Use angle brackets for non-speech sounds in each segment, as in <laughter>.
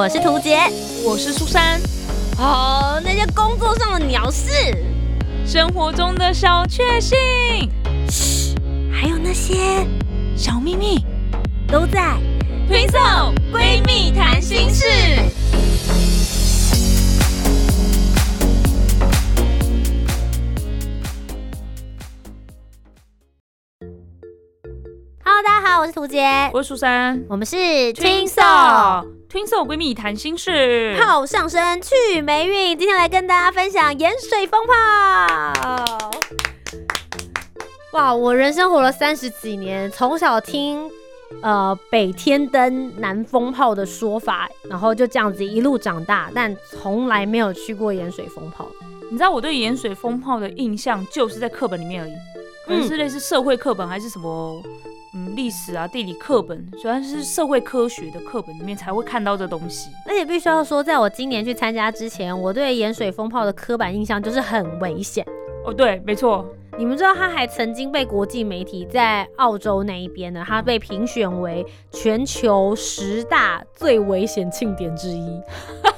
我是涂杰，我是苏珊。哦，那些工作上的鸟事，生活中的小确幸，嘘，还有那些小秘密，都在推送闺蜜谈心事。Hello，大家好，我是涂杰，我是苏珊，我们是 Twinso Twinso 闺蜜谈心事，炮上身去霉运，今天来跟大家分享盐水风炮。哇，我人生活了三十几年，从小听呃北天灯、南风炮的说法，然后就这样子一路长大，但从来没有去过盐水风炮。你知道我对盐水风炮的印象就是在课本里面而已，可能是类似社会课本还是什么，嗯，历史啊、地理课本，主要是社会科学的课本里面才会看到这东西。而且必须要说，在我今年去参加之前，我对盐水风炮的刻板印象就是很危险。哦，对，没错。你们知道他还曾经被国际媒体在澳洲那一边呢，他被评选为全球十大最危险庆典之一。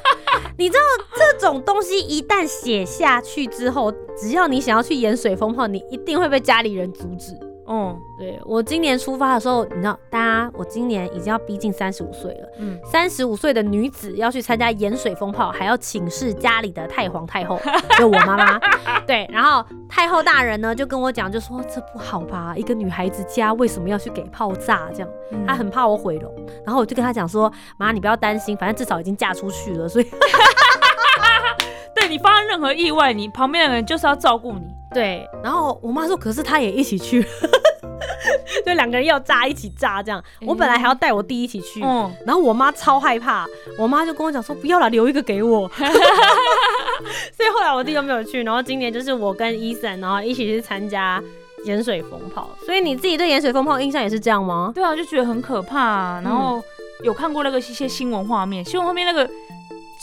<laughs> 你知道这种东西一旦写下去之后，只要你想要去盐水风炮，你一定会被家里人阻止。嗯，对我今年出发的时候，你知道，大家，我今年已经要逼近三十五岁了。嗯，三十五岁的女子要去参加盐水风炮，还要请示家里的太皇太后，<laughs> 就我妈妈。对，然后太后大人呢就跟我讲，就说这不好吧，一个女孩子家为什么要去给炮炸？这样，她很怕我毁容。然后我就跟她讲说，妈，你不要担心，反正至少已经嫁出去了，所以，<laughs> <laughs> 对你发生任何意外，你旁边的人就是要照顾你。对，然后我妈说，可是她也一起去。<laughs> 就两个人要炸一起炸这样，我本来还要带我弟一起去，然后我妈超害怕，我妈就跟我讲说不要了，留一个给我。<laughs> <laughs> 所以后来我弟都没有去，然后今年就是我跟伊森，然后一起去参加盐水风炮。所以你自己对盐水风炮印象也是这样吗？对啊，就觉得很可怕。然后有看过那个一些新闻画面，新闻画面那个。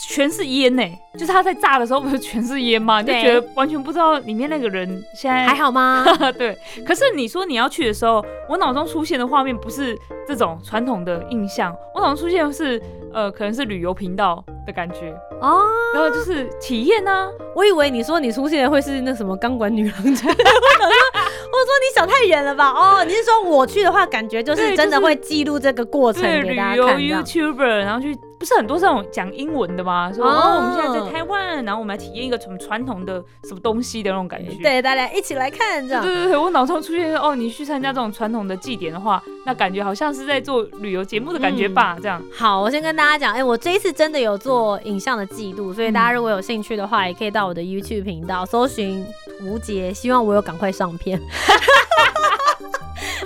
全是烟呢，就是他在炸的时候 <laughs> 不是全是烟吗？就觉得完全不知道里面那个人现在还好吗？<laughs> 对。可是你说你要去的时候，我脑中出现的画面不是这种传统的印象，我脑中出现的是呃，可能是旅游频道的感觉哦。然后就是体验呢，我以为你说你出现的会是那什么钢管女郎，<laughs> 我说我说你想太远了吧？哦，你是说我去的话，感觉就是真的会记录这个过程给大家看 YouTuber，然后去。不是很多这种讲英文的吗？说哦，我们现在在台湾，然后我们来体验一个什么传统的什么东西的那种感觉。对，大家一起来看这样。对对对，我脑中出现哦，你去参加这种传统的祭典的话，那感觉好像是在做旅游节目的感觉吧？这样。好，我先跟大家讲，哎，我这一次真的有做影像的记录，所以大家如果有兴趣的话，也可以到我的 YouTube 频道搜寻吴杰，希望我有赶快上片。<laughs>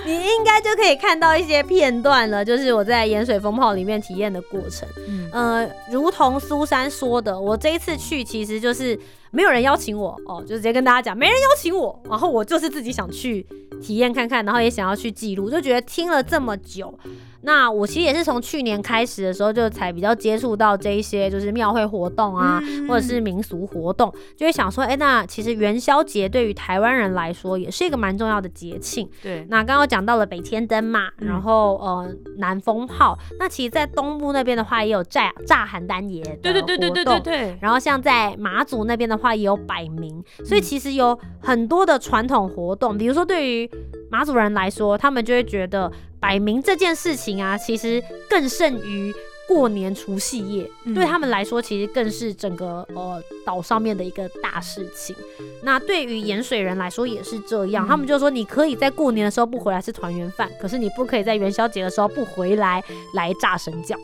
你应该就可以看到一些片段了，就是我在盐水风炮里面体验的过程。嗯，呃，如同苏珊说的，我这一次去其实就是没有人邀请我哦，就直接跟大家讲，没人邀请我，然后我就是自己想去体验看看，然后也想要去记录，就觉得听了这么久。那我其实也是从去年开始的时候，就才比较接触到这一些，就是庙会活动啊，或者是民俗活动，就会想说，哎，那其实元宵节对于台湾人来说，也是一个蛮重要的节庆。对，那刚刚讲到了北天灯嘛，然后呃南风炮，那其实，在东部那边的话，也有炸炸邯郸爷的对对对对对对对。然后像在马祖那边的话，也有摆明，所以其实有很多的传统活动，比如说对于马祖人来说，他们就会觉得。摆明这件事情啊，其实更胜于过年除夕夜，对他们来说，其实更是整个呃岛上面的一个大事情。那对于盐水人来说也是这样，他们就说你可以在过年的时候不回来吃团圆饭，可是你不可以在元宵节的时候不回来来炸神教。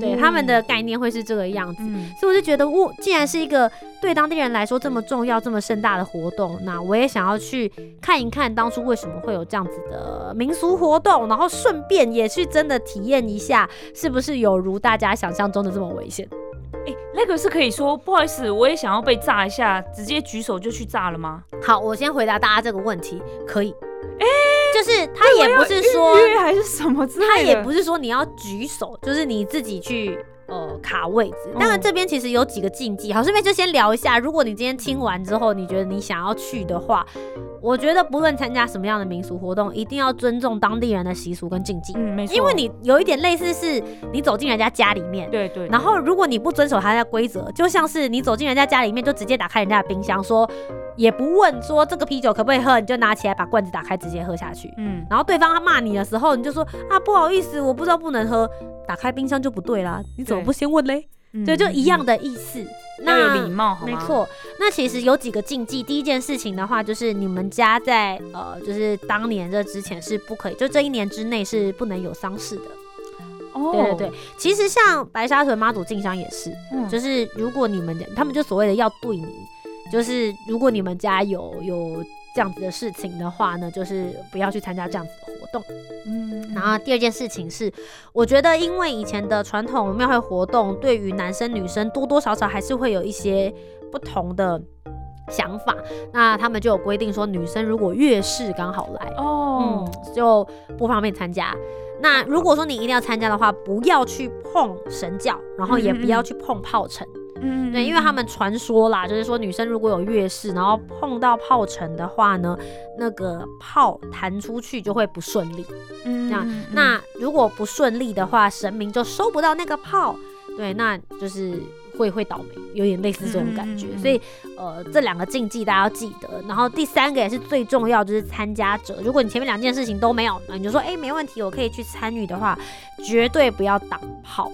对他们的概念会是这个样子，所以我就觉得，我既然是一个对当地人来说这么重要、这么盛大的活动，那我也想要去看一看当初为什么会有这样子的民俗活动，然后顺便也去真的体验一下，是不是有如大家想象中的这么危险？哎，那个是可以说不好意思，我也想要被炸一下，直接举手就去炸了吗？好，我先回答大家这个问题，可以。哎，就是他也不是说还是什么，他也不是说你要举手，就是你自己去呃卡位置。当然这边其实有几个禁忌，好，顺便就先聊一下。如果你今天听完之后，你觉得你想要去的话，我觉得不论参加什么样的民俗活动，一定要尊重当地人的习俗跟禁忌。嗯，没错。因为你有一点类似，是你走进人家家里面，对对。然后如果你不遵守他的规则，就像是你走进人家家里面，就直接打开人家的冰箱，说也不问说这个啤酒可不可以喝，你就拿起来把罐子打开直接喝下去。嗯。然后对方他骂你的时候，你就说啊不好意思，我不知道不能喝，打开冰箱就不对啦，你怎么不先问嘞？对，就一样的意思。要有礼貌，没错。那其实有几个禁忌。第一件事情的话，就是你们家在呃，就是当年这之前是不可以，就这一年之内是不能有丧事的。哦，对对对。其实像白沙屯妈祖进香也是，就是如果你们他们就所谓的要对你，就是如果你们家有有。这样子的事情的话呢，就是不要去参加这样子的活动。嗯，然后第二件事情是，我觉得因为以前的传统庙会活动，对于男生女生多多少少还是会有一些不同的想法。那他们就有规定说，女生如果月事刚好来哦，嗯，就不方便参加。那如果说你一定要参加的话，不要去碰神教，然后也不要去碰炮城。嗯，对，因为他们传说啦，就是说女生如果有月事，然后碰到炮城的话呢，那个炮弹出去就会不顺利。嗯，这样，那如果不顺利的话，神明就收不到那个炮，对，那就是会会倒霉，有点类似这种感觉。所以，呃，这两个禁忌大家要记得。然后第三个也是最重要，就是参加者，如果你前面两件事情都没有，那你就说，哎，没问题，我可以去参与的话，绝对不要挡炮。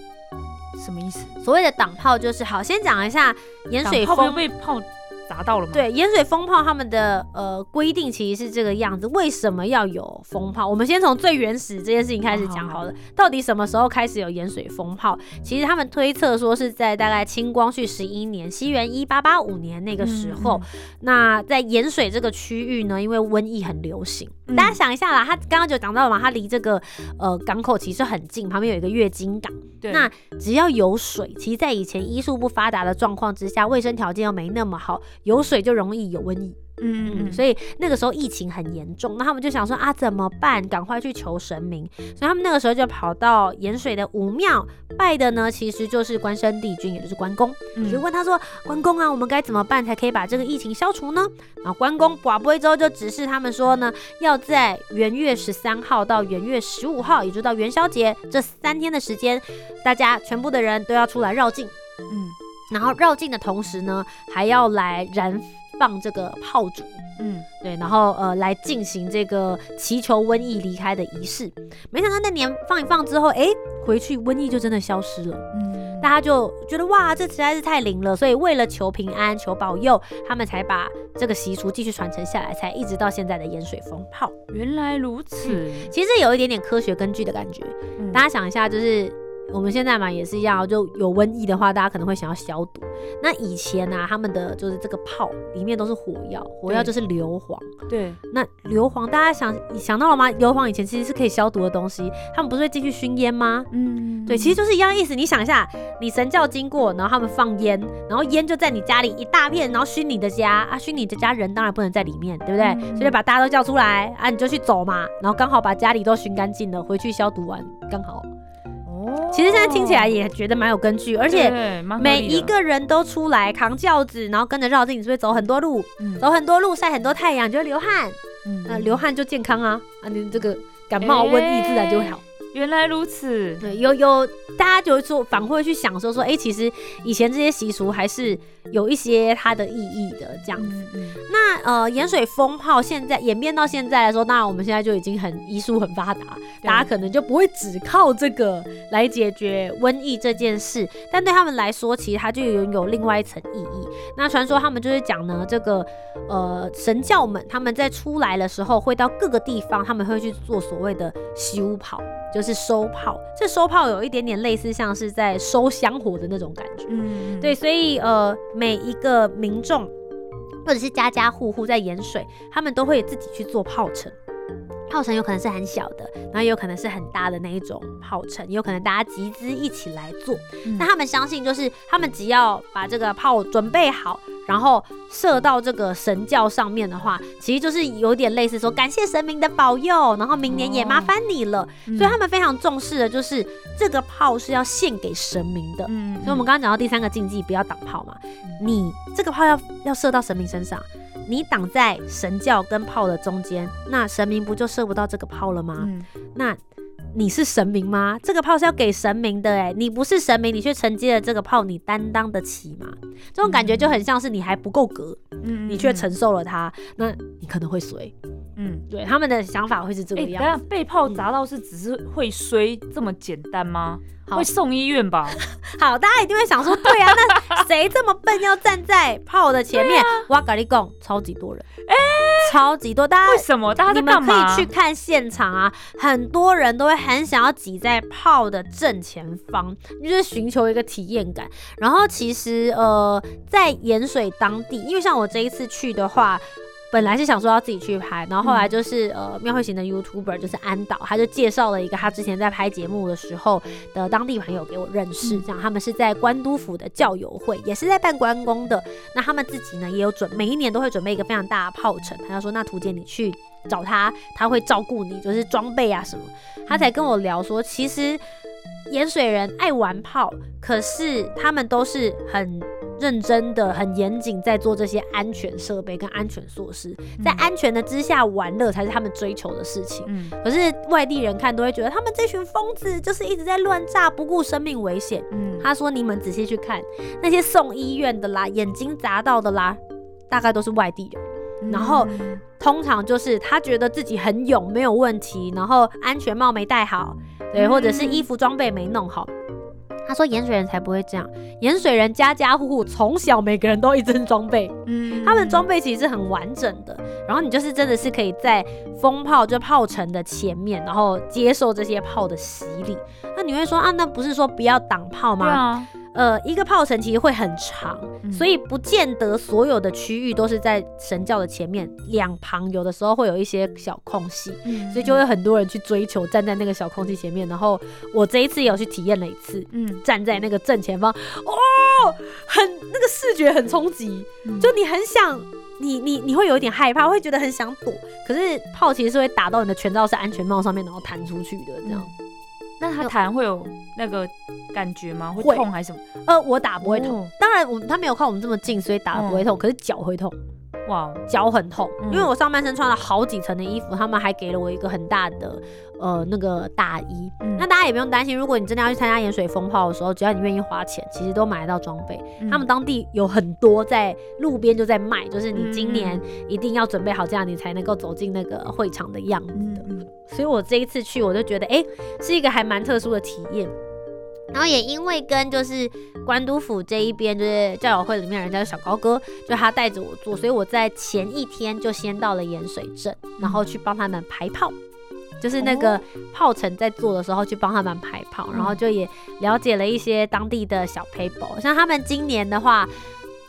什么意思？所谓的挡炮就是好，先讲一下盐水风被炮。达到了吗？对，盐水风炮他们的呃规定其实是这个样子。为什么要有风炮？我们先从最原始这件事情开始讲好了。到底什么时候开始有盐水风炮？其实他们推测说是在大概清光绪十一年，西元一八八五年那个时候。那在盐水这个区域呢，因为瘟疫很流行，大家想一下啦，他刚刚就讲到了嘛，他离这个呃港口其实很近，旁边有一个月经港。对。那只要有水，其实，在以前医术不发达的状况之下，卫生条件又没那么好。有水就容易有瘟疫，嗯嗯，所以那个时候疫情很严重，那他们就想说啊，怎么办？赶快去求神明，所以他们那个时候就跑到盐水的武庙拜的呢，其实就是关圣帝君，也就是关公。就问他说，关公啊，我们该怎么办才可以把这个疫情消除呢？然后关公寡不之后就指示他们说呢，要在元月十三号到元月十五号，也就到元宵节这三天的时间，大家全部的人都要出来绕境。嗯。然后绕境的同时呢，还要来燃放这个炮竹，嗯，对，然后呃来进行这个祈求瘟疫离开的仪式。没想到那年放一放之后，哎，回去瘟疫就真的消失了，嗯，大家就觉得哇，这实在是太灵了，所以为了求平安、求保佑，他们才把这个习俗继续传承下来，才一直到现在的盐水风炮。原来如此，其实有一点点科学根据的感觉。大家想一下，就是。我们现在嘛也是一样，就有瘟疫的话，大家可能会想要消毒。那以前呢，他们的就是这个炮里面都是火药，火药就是硫磺。对，那硫磺大家想想到了吗？硫磺以前其实是可以消毒的东西，他们不是会进去熏烟吗？嗯，对，其实就是一样意思。你想一下，你神教经过，然后他们放烟，然后烟就在你家里一大片，然后熏你的家啊，熏你的家人当然不能在里面，对不对？所以把大家都叫出来啊，你就去走嘛，然后刚好把家里都熏干净了，回去消毒完刚好。其实现在听起来也觉得蛮有根据，而且每一个人都出来扛轿子，然后跟着绕境，是不是走很多路，走很多路，晒很多太阳，就会流汗，那流汗就健康啊，啊，你这个感冒瘟疫自然就会好。原来如此，对，有有，大家就说反会去想说说，哎，其实以前这些习俗还是有一些它的意义的这样子。那呃，盐水风炮现在演变到现在来说，当然我们现在就已经很医术很发达，大家可能就不会只靠这个来解决瘟疫这件事，但对他们来说，其实它就拥有另外一层意义。那传说他们就是讲呢，这个呃神教们他们在出来的时候，会到各个地方，他们会去做所谓的修跑。就是收炮，这收炮有一点点类似，像是在收香火的那种感觉。嗯，对，所以呃，每一个民众或者是家家户户在盐水，他们都会自己去做炮城。炮城有可能是很小的，然后也有可能是很大的那一种炮城，有可能大家集资一起来做。那他们相信，就是他们只要把这个炮准备好。然后射到这个神教上面的话，其实就是有点类似说感谢神明的保佑，然后明年也麻烦你了。所以他们非常重视的就是这个炮是要献给神明的。所以我们刚刚讲到第三个禁忌，不要挡炮嘛。你这个炮要要射到神明身上，你挡在神教跟炮的中间，那神明不就射不到这个炮了吗？那你是神明吗？这个炮是要给神明的哎，你不是神明，你却承接了这个炮，你担当得起吗？这种感觉就很像是你还不够格，嗯，你却承受了它，那你可能会衰。嗯，对，他们的想法会是这个样子。被炮砸到是只是会衰这么简单吗？会送医院吧？<laughs> 好，大家一定会想说，对啊，<laughs> 那谁这么笨要站在炮的前面？哇，咖喱贡超级多人，哎，超级多，大家为什么？大家在干嘛可以去看现场啊，很多人都会很想要挤在炮的正前方，就是寻求一个体验感。然后其实呃，在盐水当地，因为像我这一次去的话。本来是想说要自己去拍，然后后来就是呃庙会型的 YouTuber 就是安导，他就介绍了一个他之前在拍节目的时候的当地朋友给我认识，这样他们是在关都府的教友会，也是在办关公的。那他们自己呢也有准，每一年都会准备一个非常大的炮城。他就说那图姐你去找他，他会照顾你，就是装备啊什么。他才跟我聊说，其实盐水人爱玩炮，可是他们都是很。认真的、很严谨，在做这些安全设备跟安全措施，在安全的之下玩乐才是他们追求的事情。嗯，可是外地人看都会觉得他们这群疯子就是一直在乱炸，不顾生命危险。嗯，他说你们仔细去看那些送医院的啦，眼睛砸到的啦，大概都是外地人。然后通常就是他觉得自己很勇，没有问题，然后安全帽没戴好，对，或者是衣服装备没弄好。他说：“盐水人才不会这样，盐水人家家户户从小每个人都一身装备，嗯，他们装备其实是很完整的。然后你就是真的是可以在风炮就炮城的前面，然后接受这些炮的洗礼。那你会说啊，那不是说不要挡炮吗？”呃，一个炮程其实会很长，所以不见得所有的区域都是在神教的前面，两旁有的时候会有一些小空隙，所以就会很多人去追求站在那个小空隙前面。然后我这一次也有去体验了一次，嗯，站在那个正前方，哦，很那个视觉很冲击，就你很想，你你你会有一点害怕，会觉得很想躲，可是炮其实是会打到你的全罩式安全帽上面，然后弹出去的这样。那它弹会有那个感觉吗？会痛还是什么？呃，我打不会痛。当然，我他没有靠我们这么近，所以打不会痛。可是脚会痛。哇，脚很痛，因为我上半身穿了好几层的衣服，他们还给了我一个很大的呃那个大衣。那大家也不用担心，如果你真的要去参加盐水风炮的时候，只要你愿意花钱，其实都买得到装备。他们当地有很多在路边就在卖，就是你今年一定要准备好这样，你才能够走进那个会场的样子的。所以我这一次去，我就觉得哎，是一个还蛮特殊的体验。然后也因为跟就是关都府这一边就是教友会里面人家小高哥，就他带着我做，所以我在前一天就先到了盐水镇，然后去帮他们排炮，就是那个炮城在做的时候去帮他们排炮，然后就也了解了一些当地的小 paper，像他们今年的话。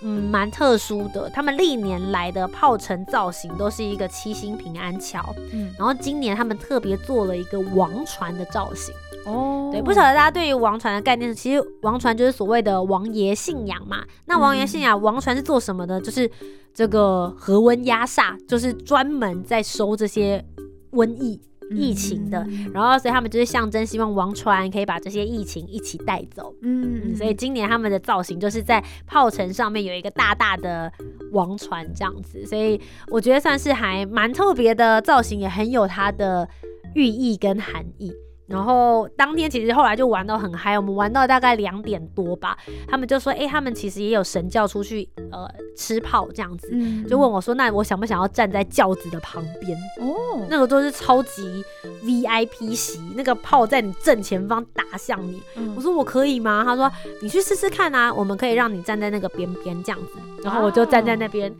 嗯，蛮特殊的。他们历年来的炮城造型都是一个七星平安桥，嗯，然后今年他们特别做了一个王船的造型。哦，对，不晓得大家对于王船的概念，其实王船就是所谓的王爷信仰嘛。那王爷信仰，王船是做什么的？就是这个和温压煞，就是专门在收这些瘟疫。疫情的，然后所以他们就是象征，希望王传可以把这些疫情一起带走。嗯，所以今年他们的造型就是在炮城上面有一个大大的王船这样子，所以我觉得算是还蛮特别的造型，也很有它的寓意跟含义。然后当天其实后来就玩到很嗨，我们玩到大概两点多吧。他们就说：“哎，他们其实也有神教出去呃吃炮这样子。”就问我说：“那我想不想要站在轿子的旁边？”哦，那个都是超级 VIP 席，那个炮在你正前方打向你。我说：“我可以吗？”他说：“你去试试看啊，我们可以让你站在那个边边这样子。”然后我就站在那边，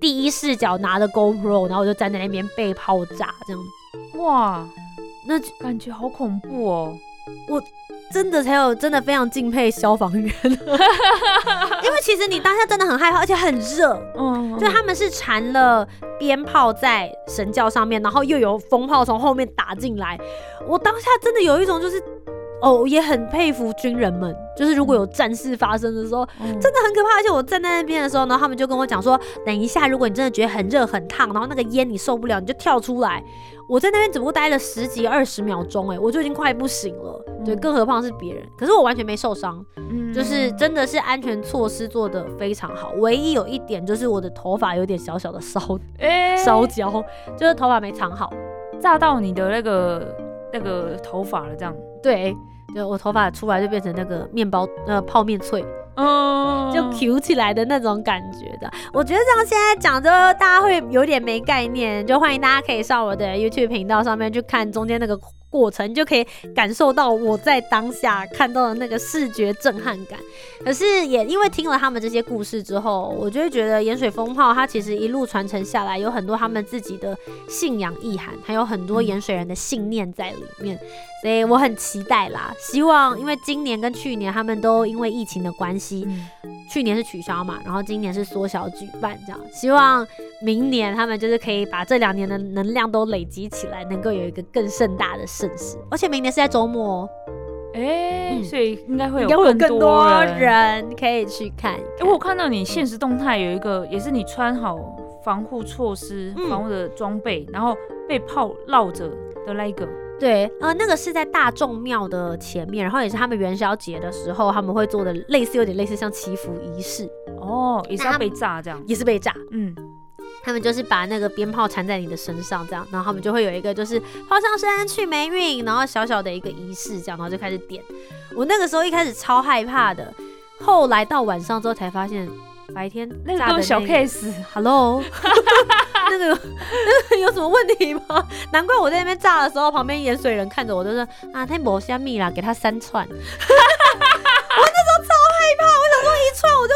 第一视角拿着 GoPro，然后我就站在那边被炮炸这样。哇！那感觉好恐怖哦！我真的才有真的非常敬佩消防员，<laughs> 因为其实你当下真的很害怕，而且很热。嗯，就他们是缠了鞭炮在神教上面，然后又有风炮从后面打进来。我当下真的有一种就是哦，也很佩服军人们，就是如果有战事发生的时候，真的很可怕。而且我站在那边的时候呢，他们就跟我讲说，等一下，如果你真的觉得很热很烫，然后那个烟你受不了，你就跳出来。我在那边只不过待了十几二十秒钟，哎，我就已经快不行了。对，更何况是别人。可是我完全没受伤，就是真的是安全措施做的非常好。唯一有一点就是我的头发有点小小的烧，<laughs> 烧焦，就是头发没藏好，炸到你的那个那个头发了，这样。对。就我头发出来就变成那个面包呃泡面脆，嗯，就 Q 起来的那种感觉的。我觉得这样现在讲就大家会有点没概念，就欢迎大家可以上我的 YouTube 频道上面去看中间那个。过程就可以感受到我在当下看到的那个视觉震撼感。可是也因为听了他们这些故事之后，我就会觉得盐水风炮它其实一路传承下来，有很多他们自己的信仰意涵，还有很多盐水人的信念在里面。所以我很期待啦，希望因为今年跟去年他们都因为疫情的关系，去年是取消嘛，然后今年是缩小举办这样。希望明年他们就是可以把这两年的能量都累积起来，能够有一个更盛大的盛世。而且明年是在周末哦，哎，所以应该会有更多人可以去看。哎，我看到你现实动态有一个，也是你穿好防护措施、防护的装备，然后被炮绕着的那一个。对，呃，那个是在大众庙的前面，然后也是他们元宵节的时候他们会做的，类似有点类似像祈福仪式。哦，也是要被炸这样，也是被炸，嗯。他们就是把那个鞭炮缠在你的身上，这样，然后他们就会有一个就是抛上身去霉运，然后小小的一个仪式，这样，然后就开始点。我那个时候一开始超害怕的，后来到晚上之后才发现，白天那个小 case，Hello，<laughs> 那个有什么问题吗？难怪我在那边炸的时候，旁边盐水人看着我，就说啊，他抹虾米啦，给他三串。我那时候超害怕，我想说一串我就，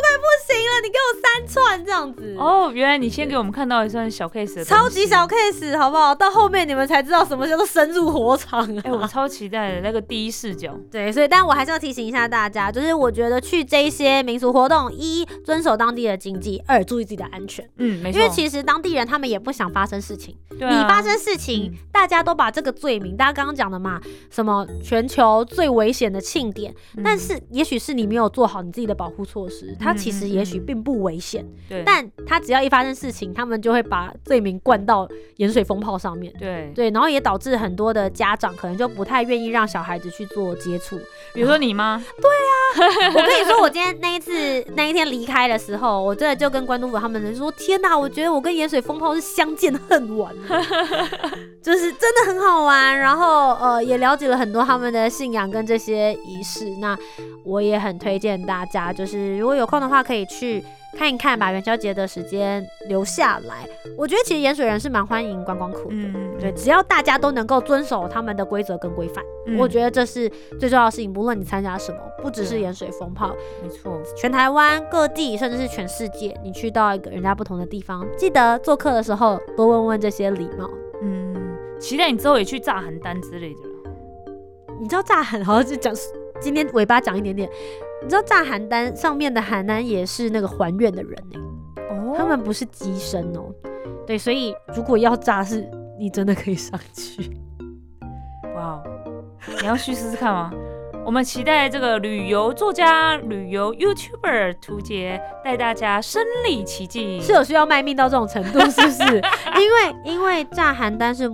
你给我三串这样子。哦，原来你先给我们看到一串小 case，超级小 case，好不好？到后面你们才知道什么叫做深入火场。哎，我超期待的那个第一视角。对，所以，但我还是要提醒一下大家，就是我觉得去这些民俗活动，一遵守当地的经济，二注意自己的安全。嗯，没错。因为其实当地人他们也不想发生事情，你发生事情，大家都把这个罪名，大家刚刚讲的嘛，什么全球最危险的庆典，但是也。许是你没有做好你自己的保护措施，它其实也许并不危险，对。但他只要一发生事情，他们就会把罪名灌到盐水风炮上面，对对。然后也导致很多的家长可能就不太愿意让小孩子去做接触，比如说你吗？对啊，我跟你说，我今天那一次那一天离开的时候，我真的就跟关东府他们人说：天哪，我觉得我跟盐水风炮是相见恨晚，<laughs> 就是真的很好玩。然后呃，也了解了很多他们的信仰跟这些仪式。那我也很推荐大家，就是如果有空的话，可以去看一看，把元宵节的时间留下来。我觉得其实盐水人是蛮欢迎观光客的，嗯，对，只要大家都能够遵守他们的规则跟规范，我觉得这是最重要的事情。不论你参加什么，不只是盐水风炮，没错，全台湾各地，甚至是全世界，你去到一个人家不同的地方，记得做客的时候多问问这些礼貌。嗯，期待你之后也去炸邯郸之类的。你知道炸邯好像就讲。今天尾巴讲一点点，你知道炸邯郸上面的邯郸也是那个还愿的人呢，哦，他们不是机身哦，对，所以如果要炸，是你真的可以上去。哇，你要去试试看吗？<laughs> 我们期待这个旅游作家、旅游 YouTuber 图杰带大家身临其境，是有需要卖命到这种程度，是不是？<laughs> 因为因为炸邯郸是。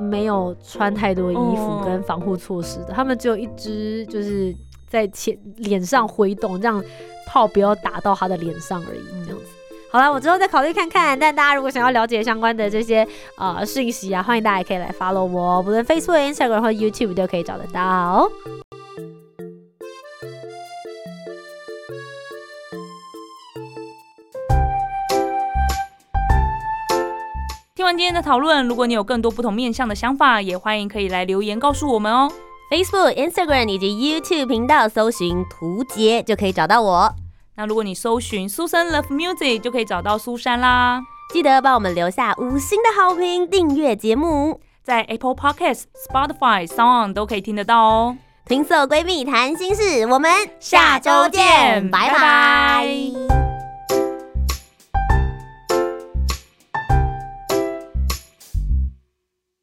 没有穿太多衣服跟防护措施的，他们只有一只，就是在前脸上挥动，让炮不要打到他的脸上而已，这样子。好了，我之后再考虑看看。但大家如果想要了解相关的这些呃信息啊，欢迎大家可以来 follow 我，不论 Facebook、Instagram 或 YouTube 都可以找得到。听完今天的讨论，如果你有更多不同面向的想法，也欢迎可以来留言告诉我们哦。Facebook、Instagram 以及 YouTube 频道搜寻“图杰”就可以找到我。那如果你搜寻“苏珊 Love Music” 就可以找到苏珊啦。记得帮我们留下五星的好评，订阅节目，在 Apple Podcasts、Spotify、Sound 都可以听得到哦。听色闺蜜谈心事，我们下周见，拜拜。